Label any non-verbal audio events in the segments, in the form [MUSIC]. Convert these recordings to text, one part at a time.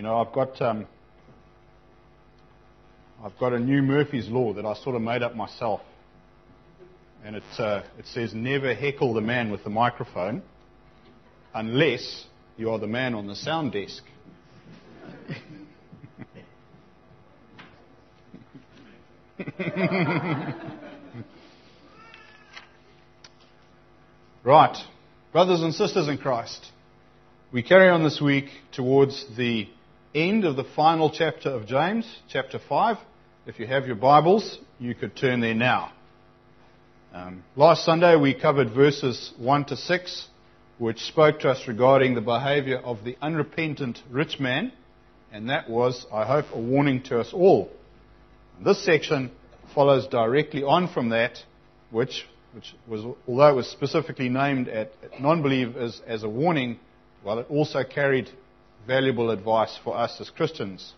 You know, I've got um, I've got a new Murphy's Law that I sort of made up myself, and it uh, it says never heckle the man with the microphone unless you are the man on the sound desk. [LAUGHS] right, brothers and sisters in Christ, we carry on this week towards the end of the final chapter of James, chapter 5. If you have your Bibles, you could turn there now. Um, last Sunday we covered verses 1 to 6, which spoke to us regarding the behavior of the unrepentant rich man, and that was, I hope, a warning to us all. This section follows directly on from that, which, which was, although it was specifically named at, at non-believers as a warning, well, it also carried valuable advice for us as Christians.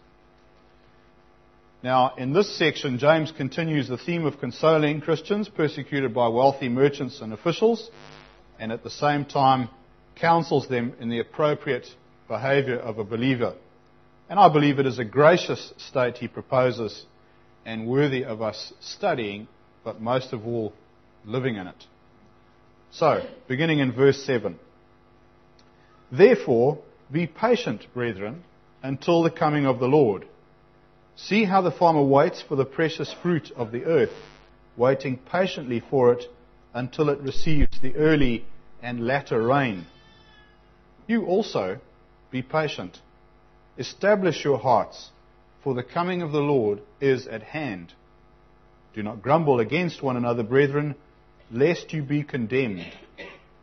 Now, in this section, James continues the theme of consoling Christians persecuted by wealthy merchants and officials, and at the same time counsels them in the appropriate behavior of a believer. And I believe it is a gracious state he proposes and worthy of us studying, but most of all, living in it. So, beginning in verse 7. Therefore, be patient, brethren, until the coming of the Lord. See how the farmer waits for the precious fruit of the earth, waiting patiently for it until it receives the early and latter rain. You also be patient. Establish your hearts for the coming of the Lord is at hand. Do not grumble against one another, brethren, lest you be condemned.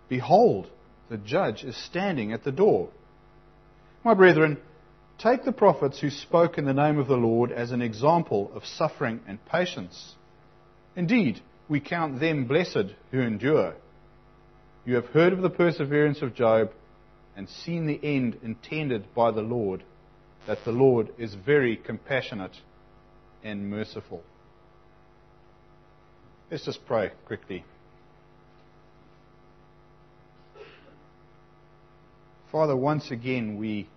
Behold, the judge is standing at the door. My brethren, take the prophets who spoke in the name of the Lord as an example of suffering and patience. Indeed, we count them blessed who endure. You have heard of the perseverance of Job and seen the end intended by the Lord that the Lord is very compassionate and merciful. Let's just pray quickly. Father, once again we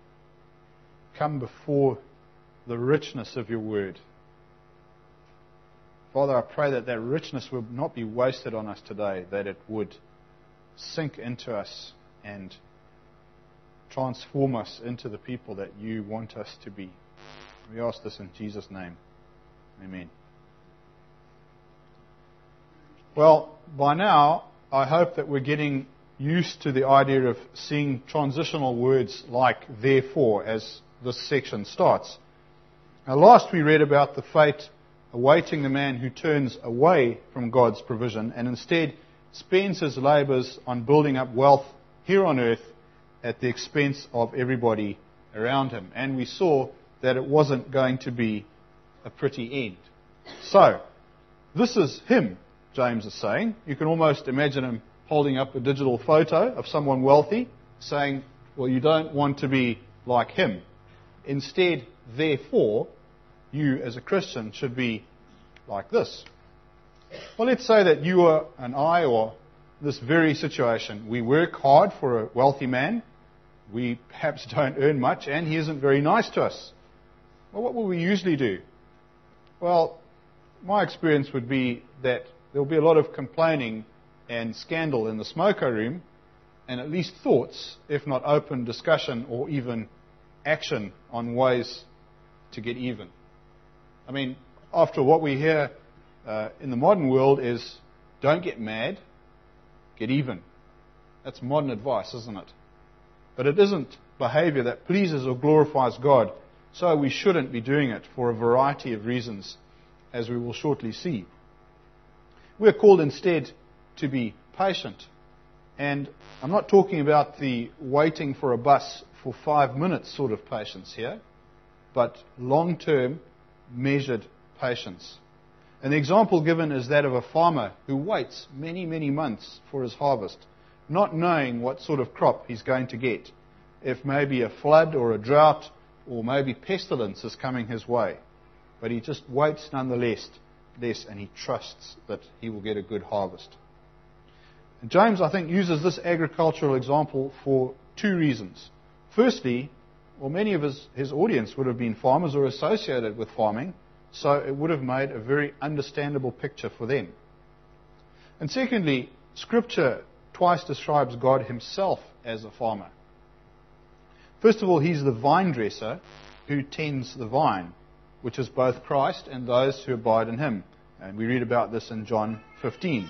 come before the richness of your word. Father, I pray that that richness would not be wasted on us today, that it would sink into us and transform us into the people that you want us to be. We ask this in Jesus' name. Amen. Well, by now, I hope that we're getting used to the idea of seeing transitional words like therefore as this section starts. Now, last we read about the fate awaiting the man who turns away from God's provision and instead spends his labors on building up wealth here on earth at the expense of everybody around him. And we saw that it wasn't going to be a pretty end. So, this is him, James is saying. You can almost imagine him holding up a digital photo of someone wealthy, saying, Well, you don't want to be like him. Instead, therefore, you as a Christian should be like this. Well, let's say that you are and I, or this very situation. We work hard for a wealthy man we perhaps [LAUGHS] don't earn much, and he isn't very nice to us. Well, what will we usually do? Well, my experience would be that there'll be a lot of complaining and scandal in the smoker room, and at least thoughts, if not open discussion or even action on ways to get even. I mean, after what we hear uh, in the modern world is don't get mad, get even. That's modern advice, isn't it? But it isn't behavior that pleases or glorifies God, so we shouldn't be doing it for a variety of reasons, as we will shortly see. We're called instead to be patient. And I'm not talking about the waiting for a bus for five minutes sort of patience here, but long term, measured patience. And the example given is that of a farmer who waits many, many months for his harvest not knowing what sort of crop he's going to get, if maybe a flood or a drought or maybe pestilence is coming his way. But he just waits nonetheless less, and he trusts that he will get a good harvest. And James, I think, uses this agricultural example for two reasons. Firstly, well, many of his, his audience would have been farmers or associated with farming, so it would have made a very understandable picture for them. And secondly, Scripture twice describes God himself as a farmer. First of all, he's the vine dresser who tends the vine, which is both Christ and those who abide in him. And we read about this in John 15.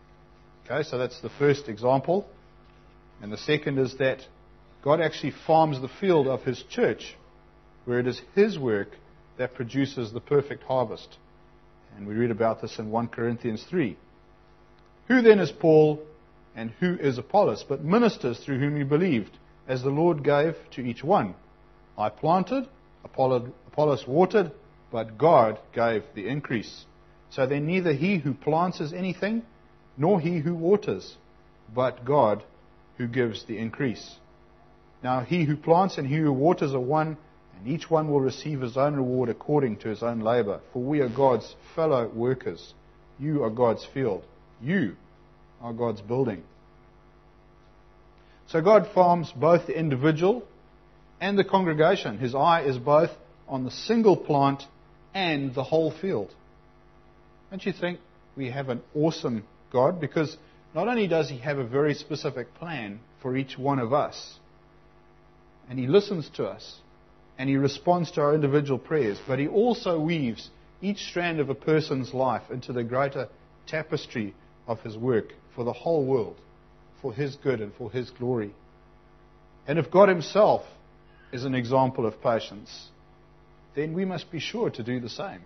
Okay, so that's the first example. And the second is that God actually farms the field of His church, where it is His work that produces the perfect harvest. And we read about this in 1 Corinthians 3. Who then is Paul and who is Apollos, but ministers through whom you believed, as the Lord gave to each one? I planted, Apollos watered, but God gave the increase. So then neither he who plants is anything, nor he who waters, but God who gives the increase. Now he who plants and he who waters are one, and each one will receive his own reward according to his own labor. For we are God's fellow workers. You are God's field. You are God's building. So God farms both the individual and the congregation. His eye is both on the single plant and the whole field. Don't you think we have an awesome God? Because not only does He have a very specific plan for each one of us, and He listens to us, and He responds to our individual prayers, but He also weaves each strand of a person's life into the greater tapestry of His work for the whole world, for His good and for His glory. And if God Himself is an example of patience, then we must be sure to do the same.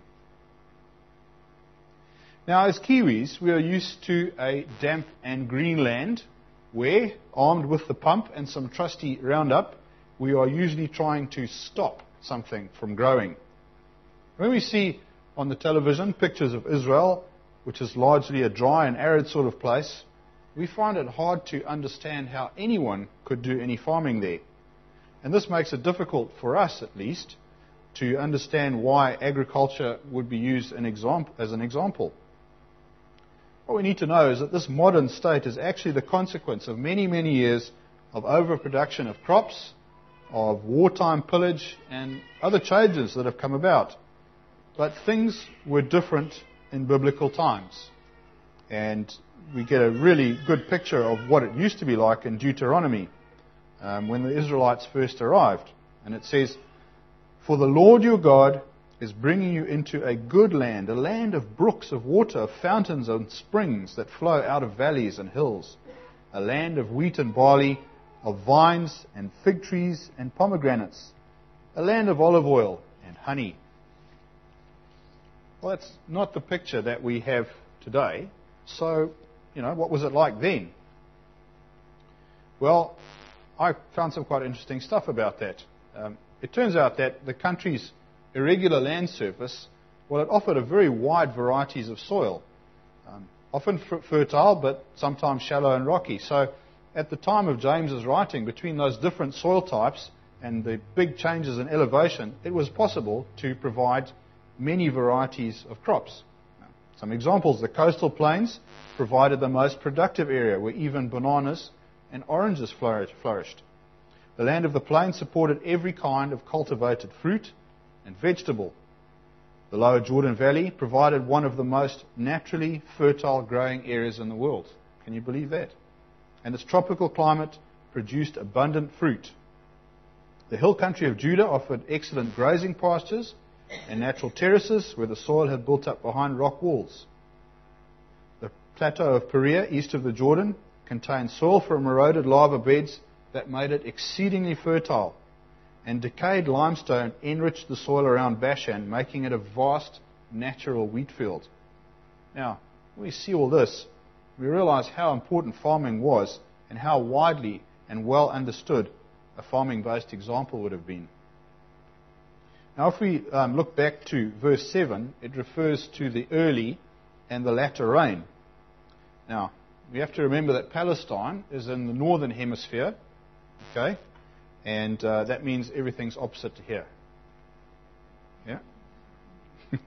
Now, as Kiwis, we are used to a damp and green land where, armed with the pump and some trusty Roundup, we are usually trying to stop something from growing. When we see on the television pictures of Israel, which is largely a dry and arid sort of place, we find it hard to understand how anyone could do any farming there. And this makes it difficult for us, at least, to understand why agriculture would be used as an example. What we need to know is that this modern state is actually the consequence of many, many years of overproduction of crops, of wartime pillage, and other changes that have come about. But things were different in biblical times. And we get a really good picture of what it used to be like in Deuteronomy um, when the Israelites first arrived. And it says, For the Lord your God is bringing you into a good land, a land of brooks of water, of fountains and springs that flow out of valleys and hills, a land of wheat and barley, of vines and fig trees and pomegranates, a land of olive oil and honey. Well, that's not the picture that we have today. So, you know, what was it like then? Well, I found some quite interesting stuff about that. Um, it turns out that the country's irregular land surface, well, it offered a very wide varieties of soil, um, often fertile, but sometimes shallow and rocky. So, at the time of James's writing, between those different soil types and the big changes in elevation, it was possible to provide many varieties of crops. Some examples the coastal plains provided the most productive area where even bananas and oranges flourished. The land of the plains supported every kind of cultivated fruit and vegetable. The lower Jordan Valley provided one of the most naturally fertile growing areas in the world. Can you believe that? And its tropical climate produced abundant fruit. The hill country of Judah offered excellent grazing pastures and natural terraces where the soil had built up behind rock walls. The plateau of Perea, east of the Jordan, contained soil from eroded lava beds that made it exceedingly fertile and decayed limestone enriched the soil around Bashan, making it a vast natural wheat field. Now, when we see all this, we realize how important farming was and how widely and well understood a farming based example would have been. Now, if we um, look back to verse 7, it refers to the early and the latter rain. Now, we have to remember that Palestine is in the northern hemisphere, okay? And uh, that means everything's opposite to here. Yeah? [LAUGHS]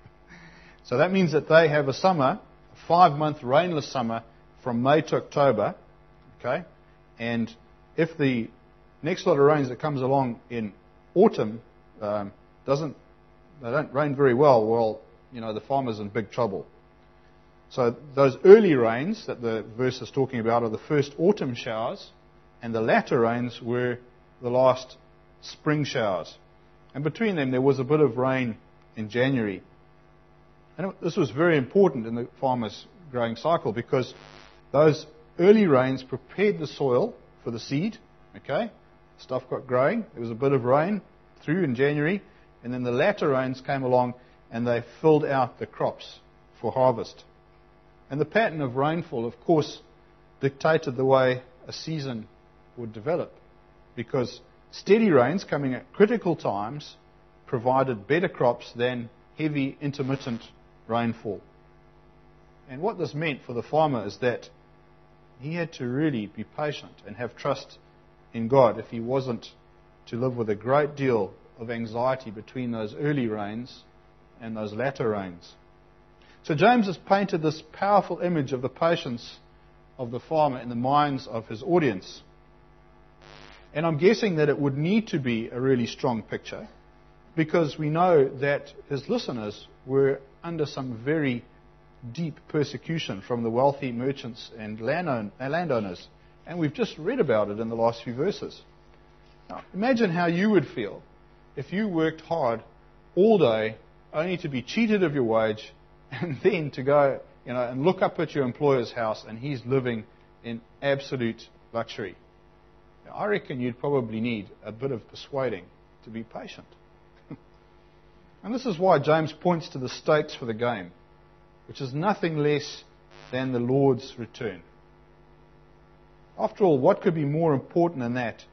so that means that they have a summer, a five month rainless summer from May to October, okay? And if the next lot of rains that comes along in autumn um, doesn't, they don't rain very well, well, you know, the farmer's in big trouble. So those early rains that the verse is talking about are the first autumn showers, and the latter rains were the last spring showers. And between them, there was a bit of rain in January. And this was very important in the farmer's growing cycle because those early rains prepared the soil for the seed. Okay? Stuff got growing. There was a bit of rain through in January. And then the latter rains came along and they filled out the crops for harvest. And the pattern of rainfall, of course, dictated the way a season would develop. Because steady rains coming at critical times provided better crops than heavy intermittent rainfall. And what this meant for the farmer is that he had to really be patient and have trust in God if he wasn't to live with a great deal of anxiety between those early rains and those latter rains. So James has painted this powerful image of the patience of the farmer in the minds of his audience. And I'm guessing that it would need to be a really strong picture because we know that his listeners were under some very deep persecution from the wealthy merchants and uh, landowners. And we've just read about it in the last few verses. Now, imagine how you would feel if you worked hard all day only to be cheated of your wage [LAUGHS] and then to go you know, and look up at your employer's house and he's living in absolute luxury. I reckon you'd probably need a bit of persuading to be patient. [LAUGHS] and this is why James points to the stakes for the game, which is nothing less than the Lord's return. After all, what could be more important than that?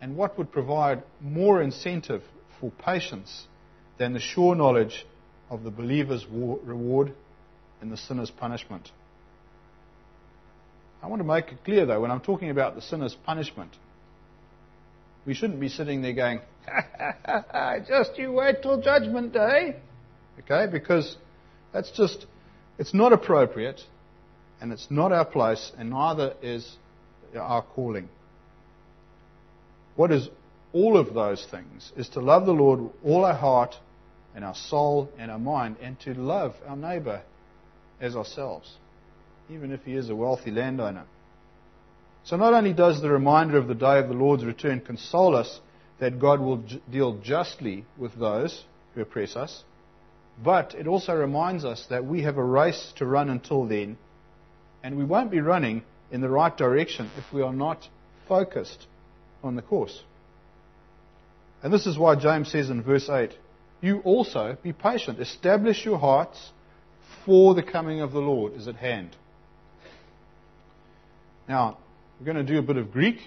And what would provide more incentive for patience than the sure knowledge of the believer's reward and the sinner's punishment. I want to make it clear, though, when I'm talking about the sinner's punishment, we shouldn't be sitting there going, just you wait till judgment day. Okay? Because that's just, it's not appropriate, and it's not our place, and neither is our calling. What is all of those things is to love the Lord all our heart, and our soul and our mind, and to love our neighbor as ourselves, even if he is a wealthy landowner. So not only does the reminder of the day of the Lord's return console us that God will j- deal justly with those who oppress us, but it also reminds us that we have a race to run until then, and we won't be running in the right direction if we are not focused on the course. And this is why James says in verse 8, you also be patient. Establish your hearts, for the coming of the Lord is at hand. Now, we're going to do a bit of Greek.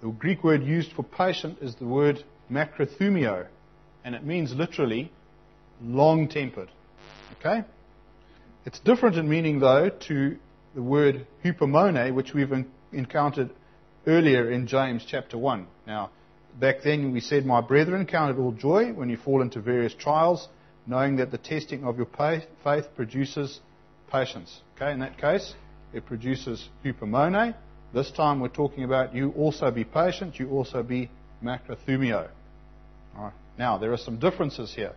The Greek word used for patient is the word macrothumio, and it means literally long tempered. Okay? It's different in meaning, though, to the word hupomone, which we've encountered earlier in James chapter 1. Now, back then we said, My brethren, count it all joy when you fall into various trials, knowing that the testing of your faith produces patience. Okay, in that case, it produces hupomone. This time we're talking about you also be patient, you also be macrothumio. Right. Now, there are some differences here.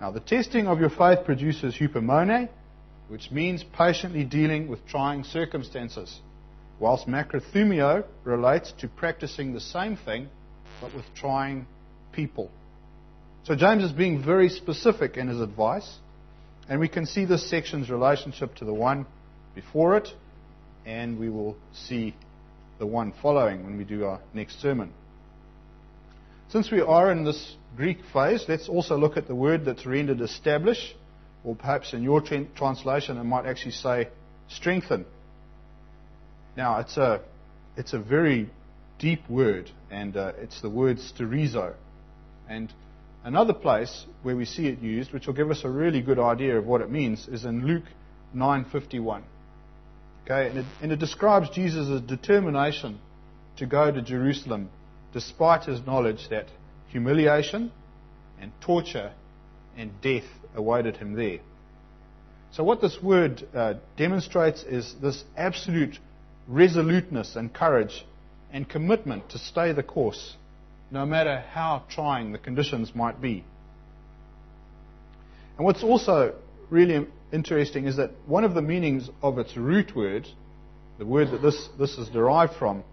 Now, the testing of your faith produces hupomone, which means patiently dealing with trying circumstances, whilst macrothumio relates to practicing the same thing but with trying people. So James is being very specific in his advice, and we can see this section's relationship to the one before it, and we will see the one following when we do our next sermon. Since we are in this Greek phase, let's also look at the word that's rendered establish, or perhaps in your translation it might actually say strengthen. Now, it's a, it's a very deep word, and uh, it's the word sterizo. And another place where we see it used, which will give us a really good idea of what it means, is in Luke 9:51. Okay, and it, and it describes Jesus' determination to go to Jerusalem despite his knowledge that humiliation and torture and death awaited him there. So, what this word uh, demonstrates is this absolute resoluteness and courage and commitment to stay the course, no matter how trying the conditions might be. And what's also really interesting is that one of the meanings of its root word, the word that this, this is derived from,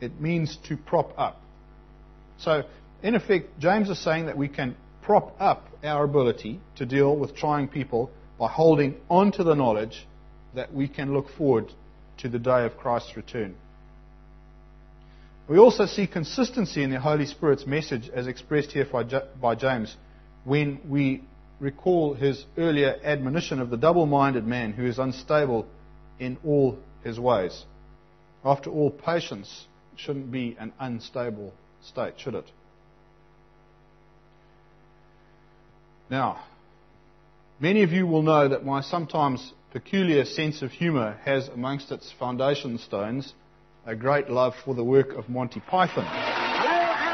it means to prop up. So, in effect, James is saying that we can prop up our ability to deal with trying people by holding on to the knowledge that we can look forward to the day of Christ's return. We also see consistency in the Holy Spirit's message as expressed here by James when we recall his earlier admonition of the double minded man who is unstable in all his ways. After all, patience shouldn't be an unstable state, should it? Now, many of you will know that my sometimes peculiar sense of humour has amongst its foundation stones a great love for the work of Monty Python.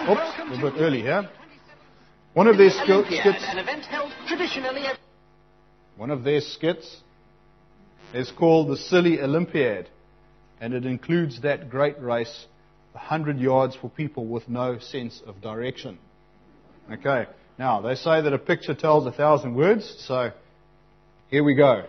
Oops, a bit early here. One of their skits, one of their skits is called the Silly Olympiad, and it includes that great race, the hundred yards for people with no sense of direction. Okay, now they say that a picture tells a thousand words, so here we go.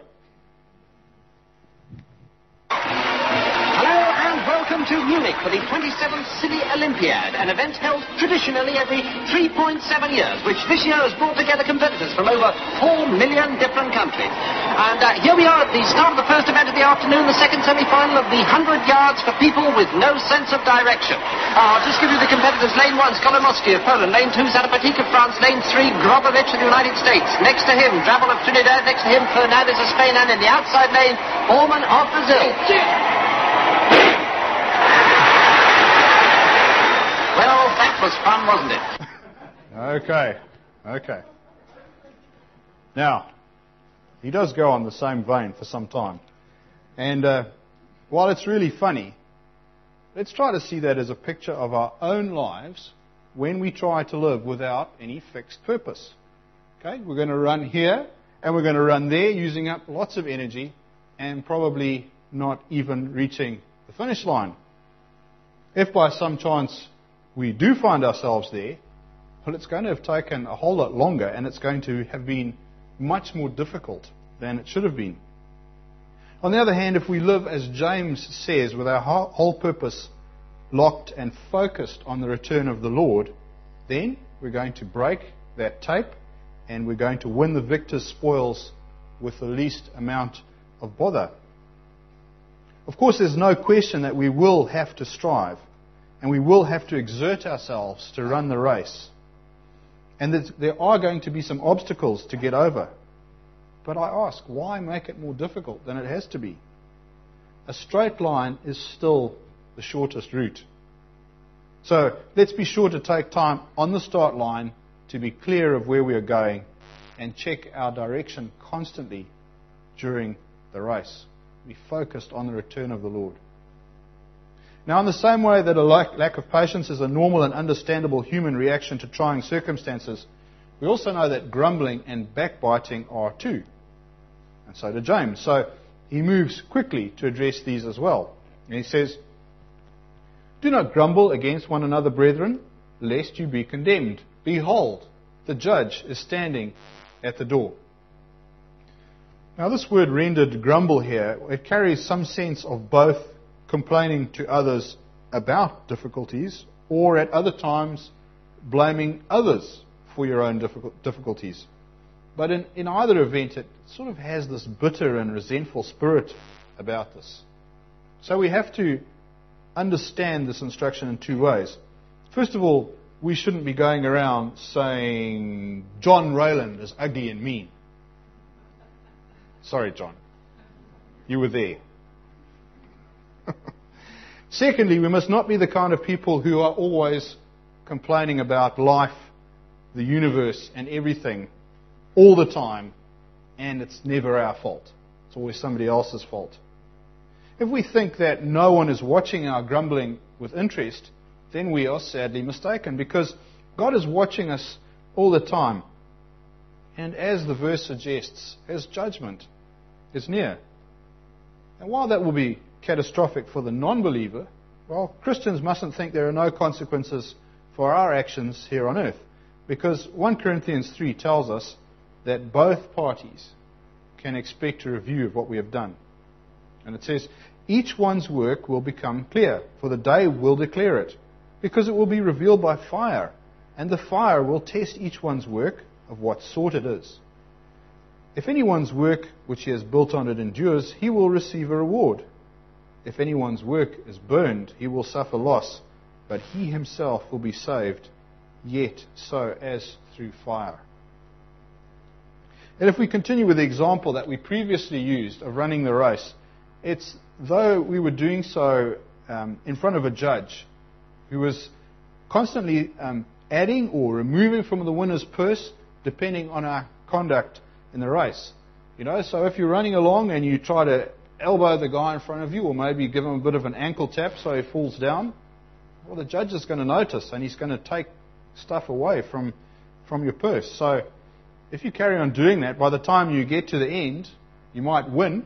To Munich for the 27th Silly Olympiad, an event held traditionally every 3.7 years, which this year has brought together competitors from over 4 million different countries. And uh, here we are at the start of the first event of the afternoon, the second semi-final of the 100 yards for people with no sense of direction. Uh, I'll just give you the competitors. Lane 1, Skolomoski of Poland. Lane 2, Zanapatik of France. Lane 3, Grobovich of the United States. Next to him, Drabble of Trinidad. Next to him, Fernandez of Spain. And in the outside lane, Orman of Brazil. That was fun, wasn't it? okay, okay. Now, he does go on the same vein for some time. And uh, while it's really funny, let's try to see that as a picture of our own lives when we try to live without any fixed purpose. Okay, we're going to run here and we're going to run there using up lots of energy and probably not even reaching the finish line. If by some chance we do find ourselves there, well, it's going to have taken a whole lot longer and it's going to have been much more difficult than it should have been. On the other hand, if we live, as James says, with our whole purpose locked and focused on the return of the Lord, then we're going to break that tape and we're going to win the victor's spoils with the least amount of bother. Of course, there's no question that we will have to strive and we will have to exert ourselves to run the race. And there are going to be some obstacles to get over. But I ask, why make it more difficult than it has to be? A straight line is still the shortest route. So let's be sure to take time on the start line to be clear of where we are going and check our direction constantly during the race. Be focused on the return of the Lord. Now, in the same way that a lack of patience is a normal and understandable human reaction to trying circumstances, we also know that grumbling and backbiting are too. And so did James. So he moves quickly to address these as well. And he says, Do not grumble against one another, brethren, lest you be condemned. Behold, the judge is standing at the door. Now, this word rendered grumble here, it carries some sense of both complaining to others about difficulties, or at other times blaming others for your own difficulties. But in, in either event, it sort of has this bitter and resentful spirit about this. So we have to understand this instruction in two ways. First of all, we shouldn't be going around saying, John Rayland is ugly and mean. Sorry, John. You were there. Secondly, we must not be the kind of people who are always complaining about life, the universe, and everything all the time, and it's never our fault. It's always somebody else's fault. If we think that no one is watching our grumbling with interest, then we are sadly mistaken because God is watching us all the time. And as the verse suggests, His judgment is near. And while that will be catastrophic for the non believer, well, Christians mustn't think there are no consequences for our actions here on earth. Because 1 Corinthians 3 tells us that both parties can expect a review of what we have done. And it says, each one's work will become clear, for the day will declare it, because it will be revealed by fire, and the fire will test each one's work of what sort it is. If anyone's work which he has built on it endures, he will receive a reward. If anyone's work is burned, he will suffer loss, but he himself will be saved, yet so as through fire. And if we continue with the example that we previously used of running the race, it's though we were doing so um, in front of a judge who was constantly um, adding or removing from the winner's purse depending on our conduct in the race. You know, so if you're running along and you try to elbow the guy in front of you or maybe give him a bit of an ankle tap so he falls down, well, the judge is going to notice and he's going to take stuff away from, from your purse. So if you carry on doing that, by the time you get to the end, you might win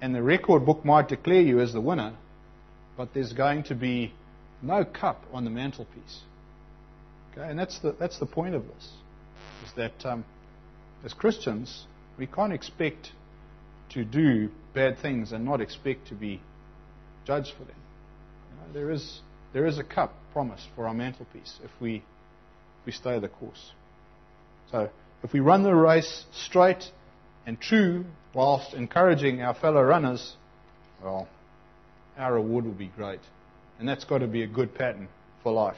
and the record book might declare you as the winner, but there's going to be no cup on the mantelpiece. Okay, and that's the, that's the point of this, is that um, as Christians, we can't expect to do bad things and not expect to be judged for them. You know, there, is, there is a cup promised for our mantelpiece if we, if we stay the course. So, if we run the race straight and true whilst encouraging our fellow runners, well, our reward will be great. And that's got to be a good pattern for life.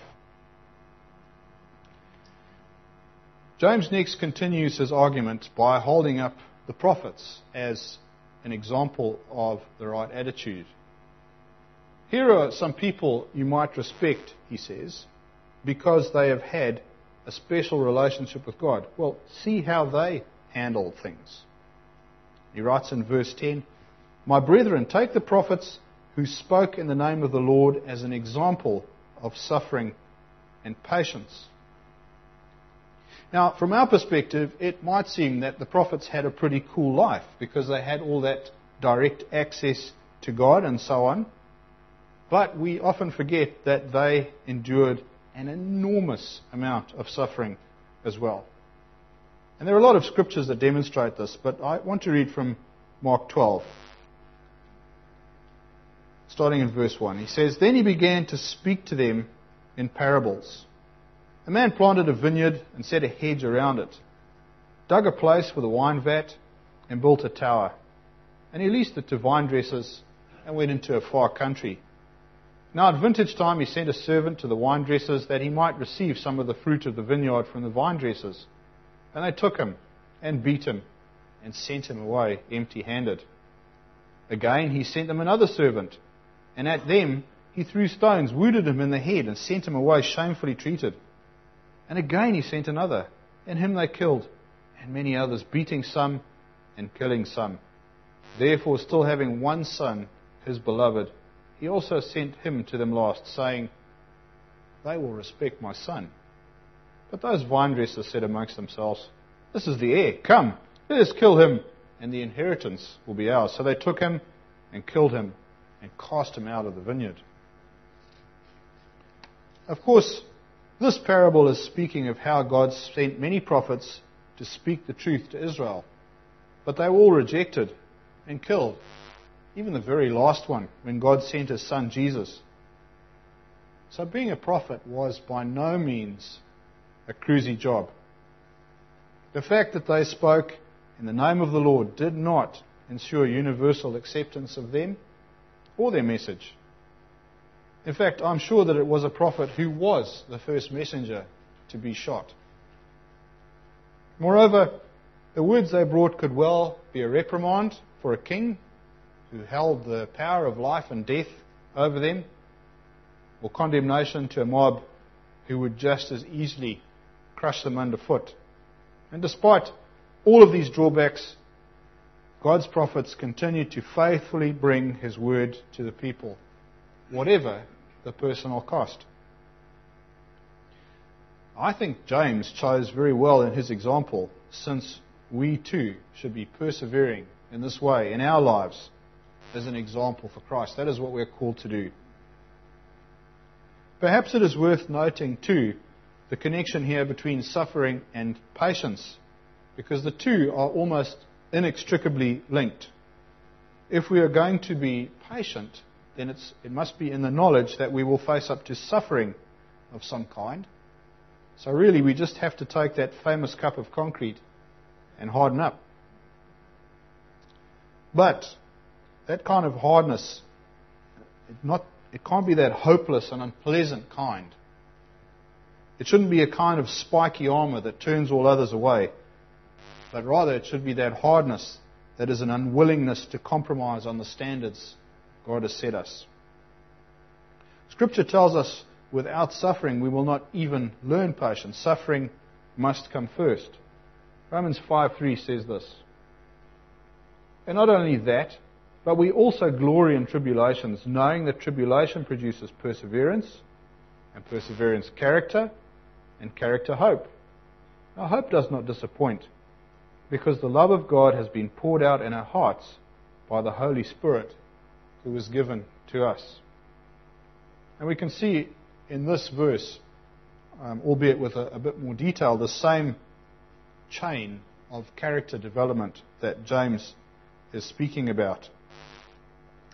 James next continues his argument by holding up the prophets as an example of the right attitude. Here are some people you might respect, he says, because they have had a special relationship with God. Well, see how they handled things. He writes in verse 10 My brethren, take the prophets who spoke in the name of the Lord as an example of suffering and patience. Now, from our perspective, it might seem that the prophets had a pretty cool life because they had all that direct access to God and so on. But we often forget that they endured an enormous amount of suffering as well. And there are a lot of scriptures that demonstrate this, but I want to read from Mark 12. Starting in verse 1. He says, Then he began to speak to them in parables. A man planted a vineyard and set a hedge around it, dug a place with a wine vat, and built a tower. And he leased it to vine dressers and went into a far country. Now at vintage time he sent a servant to the vine dressers that he might receive some of the fruit of the vineyard from the vine dressers. And they took him and beat him and sent him away empty handed. Again, he sent them another servant, and at them he threw stones, wounded him in the head, and sent him away shamefully treated. And again he sent another, and him they killed, and many others, beating some and killing some. Therefore, still having one son, his beloved, he also sent him to them last, saying, They will respect my son. But those vine dressers said amongst themselves, This is the heir. Come, let us kill him, and the inheritance will be ours. So they took him and killed him and cast him out of the vineyard. Of course, this parable is speaking of how God sent many prophets to speak the truth to Israel. But they were all rejected and killed. Even the very last one, when God sent his son Jesus. So being a prophet was by no means a cruisy job. The fact that they spoke in the name of the Lord did not ensure universal acceptance of them or their message. In fact, I'm sure that it was a prophet who was the first messenger to be shot. Moreover, the words they brought could well be a reprimand for a king who held the power of life and death over them, or condemnation to a mob who would just as easily crush them underfoot. And despite all of these drawbacks, God's prophets continued to faithfully bring His word to the people, whatever the personal cost. I think James chose very well in his example, since we too should be persevering in this way in our lives as an example for Christ. That is what we're called to do. Perhaps it is worth noting too the connection here between suffering and patience, because the two are almost inextricably linked. If we are going to be patient, then it must be in the knowledge that we will face up to suffering of some kind. So, really, we just have to take that famous cup of concrete and harden up. But that kind of hardness, it, not, it can't be that hopeless and unpleasant kind. It shouldn't be a kind of spiky armor that turns all others away, but rather it should be that hardness that is an unwillingness to compromise on the standards God has set us. Scripture tells us without suffering we will not even learn patience. Suffering must come first. Romans 5:3 says this. And not only that, but we also glory in tribulations, knowing that tribulation produces perseverance, and perseverance character, and character hope. Now hope does not disappoint, because the love of God has been poured out in our hearts by the Holy Spirit who was given to us. And we can see in this verse, um, albeit with a, a bit more detail, the same chain of character development that James is speaking about.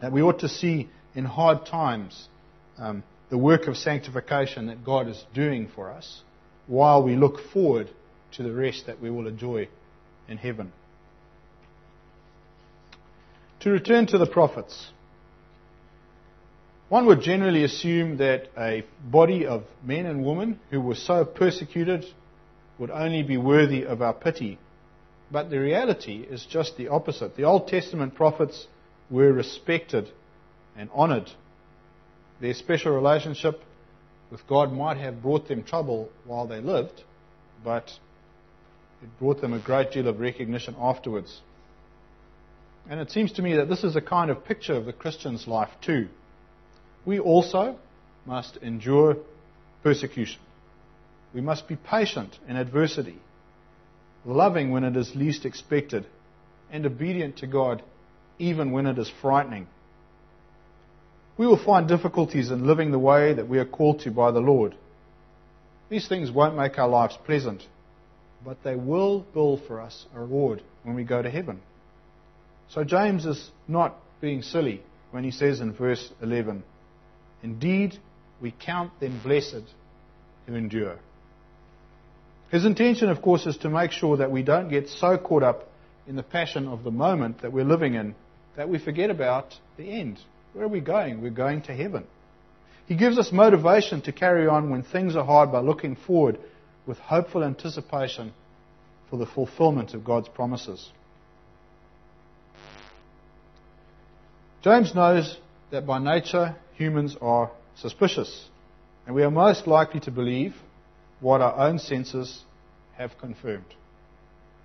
That we ought to see in hard times um, the work of sanctification that God is doing for us while we look forward to the rest that we will enjoy in heaven. To return to the prophets. One would generally assume that a body of men and women who were so persecuted would only be worthy of our pity. But the reality is just the opposite. The Old Testament prophets were respected and honored. Their special relationship with God might have brought them trouble while they lived, but it brought them a great deal of recognition afterwards. And it seems to me that this is a kind of picture of the Christian's life too we also must endure persecution. We must be patient in adversity, loving when it is least expected, and obedient to God even when it is frightening. We will find difficulties in living the way that we are called to by the Lord. These things won't make our lives pleasant, but they will build for us a reward when we go to heaven. So James is not being silly when he says in verse 11, Indeed, we count them blessed who endure. His intention, of course, is to make sure that we don't get so caught up in the passion of the moment that we're living in that we forget about the end. Where are we going? We're going to heaven. He gives us motivation to carry on when things are hard by looking forward with hopeful anticipation for the fulfillment of God's promises. James knows that by nature humans are suspicious, and we are most likely to believe what our own senses have confirmed.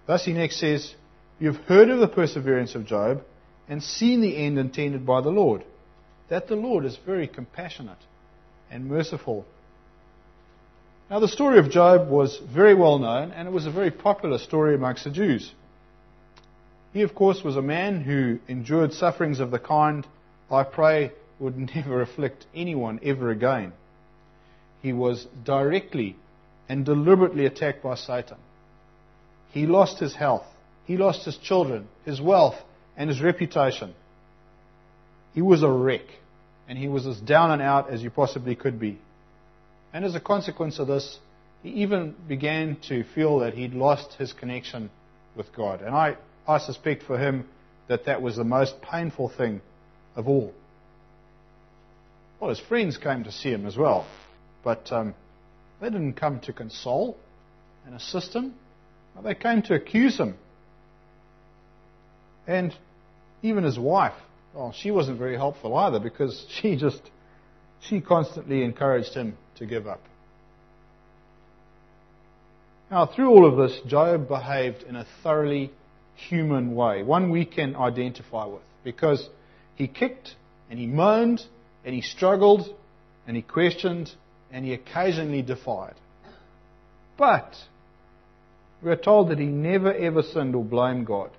Thus, he next says, You have heard of the perseverance of Job and seen the end intended by the Lord, that the Lord is very compassionate and merciful. Now, the story of Job was very well known, and it was a very popular story amongst the Jews. He, of course, was a man who endured sufferings of the kind I pray would [LAUGHS] never afflict anyone ever again. He was directly and deliberately attacked by Satan. He lost his health. He lost his children, his wealth, and his reputation. He was a wreck, and he was as down and out as you possibly could be. And as a consequence of this, he even began to feel that he'd lost his connection with God. And I, I suspect for him that that was the most painful thing of all. Well, his friends came to see him as well, but um, they didn't come to console and assist him. They came to accuse him. And even his wife well, she wasn't very helpful either because [LAUGHS] she just, she constantly encouraged him to give up. Now, through all of this, Job behaved in a thoroughly human way, one we can identify with, because he kicked and he moaned and he struggled and he questioned and he occasionally defied. But we are told that he never ever sinned or blamed God.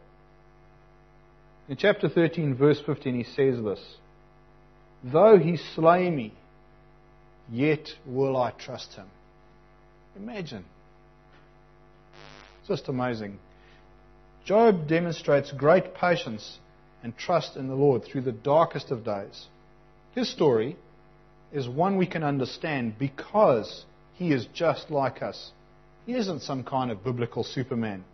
In chapter 13, verse 15, he says this Though he slay me, yet will I trust him. Imagine. It's Just amazing. Job demonstrates great patience and trust in the Lord through the darkest of days. His story is one we can understand because he is just like us. He isn't some kind of biblical superman.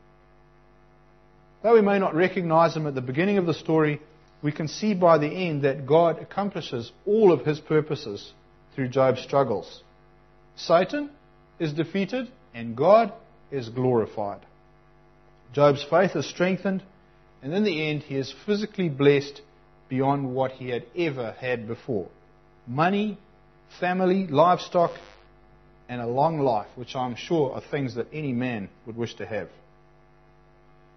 Though we may not recognize him at the beginning of the story, we can see by the end that God accomplishes all of his purposes through Job's struggles. Satan is defeated and God is glorified. Job's faith is strengthened, and in the end, he is physically blessed beyond what he had ever had before. Money, family, livestock, and a long life, which I'm sure are things that any man would wish to have.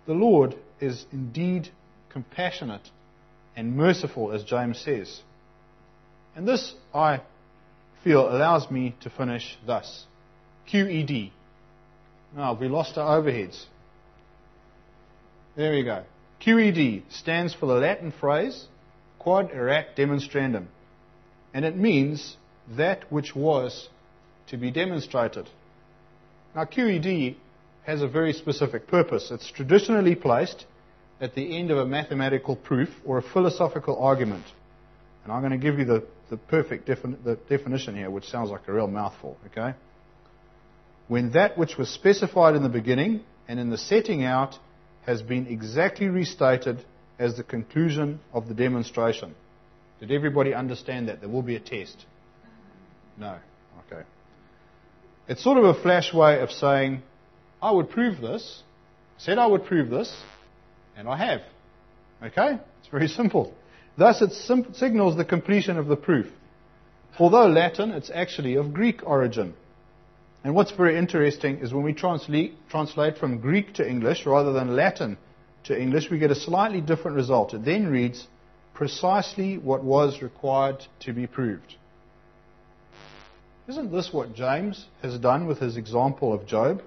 The Lord is indeed compassionate and merciful, as James says. And this, I feel, allows me to finish thus QED. Now, we lost our overheads. There we go. QED stands for the Latin phrase quod erat demonstrandum, and it means that which was to be demonstrated. Now, QED has a very specific purpose. It's traditionally placed at the end of a mathematical proof or a philosophical argument. And I'm going to give you the, the perfect defini- the definition here, which sounds like a real mouthful, okay? When that which was specified in the beginning and in the setting out has been exactly restated as the conclusion of the demonstration. Did everybody understand that? There will be a test. No. Okay. It's sort of a flash way of saying, I would prove this, said I would prove this, and I have. Okay? It's very simple. Thus, it sim- signals the completion of the proof. Although Latin, it's actually of Greek origin. And what's very interesting is when we translate, translate from Greek to English rather than Latin to English, we get a slightly different result. It then reads precisely what was required to be proved. Isn't this what James has done with his example of Job?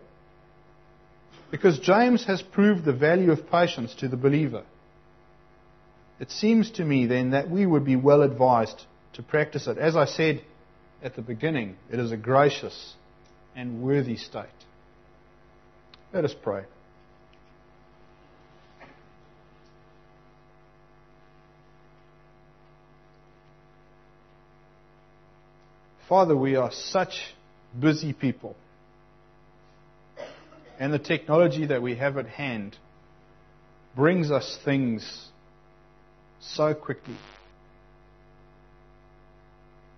Because James has proved the value of patience to the believer. It seems to me then that we would be well advised to practice it. As I said at the beginning, it is a gracious and worthy state. Let us pray. Father, we are such busy people. And the technology that we have at hand brings us things so quickly.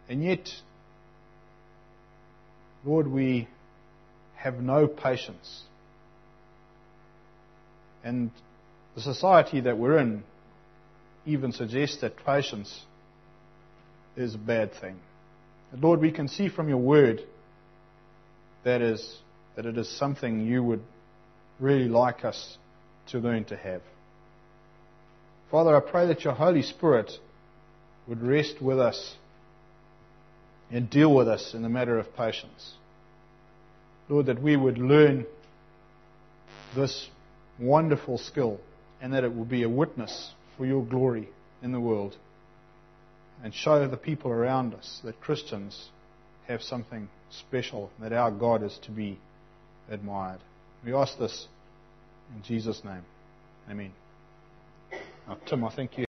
And yet, Lord, we have no patience. And the society that we're in even suggests that patience is a bad thing. And Lord, we can see from your word that is that it is something you would really like us to learn to have. Father, I pray that your Holy Spirit would rest with us and deal with us in the matter of patience. Lord, that we would learn this wonderful skill and that it will be a witness for your glory in the world and show the people around us that Christians have something special, that our God is to be admired. We ask this in Jesus' name. Amen. Now, Tim, I think you.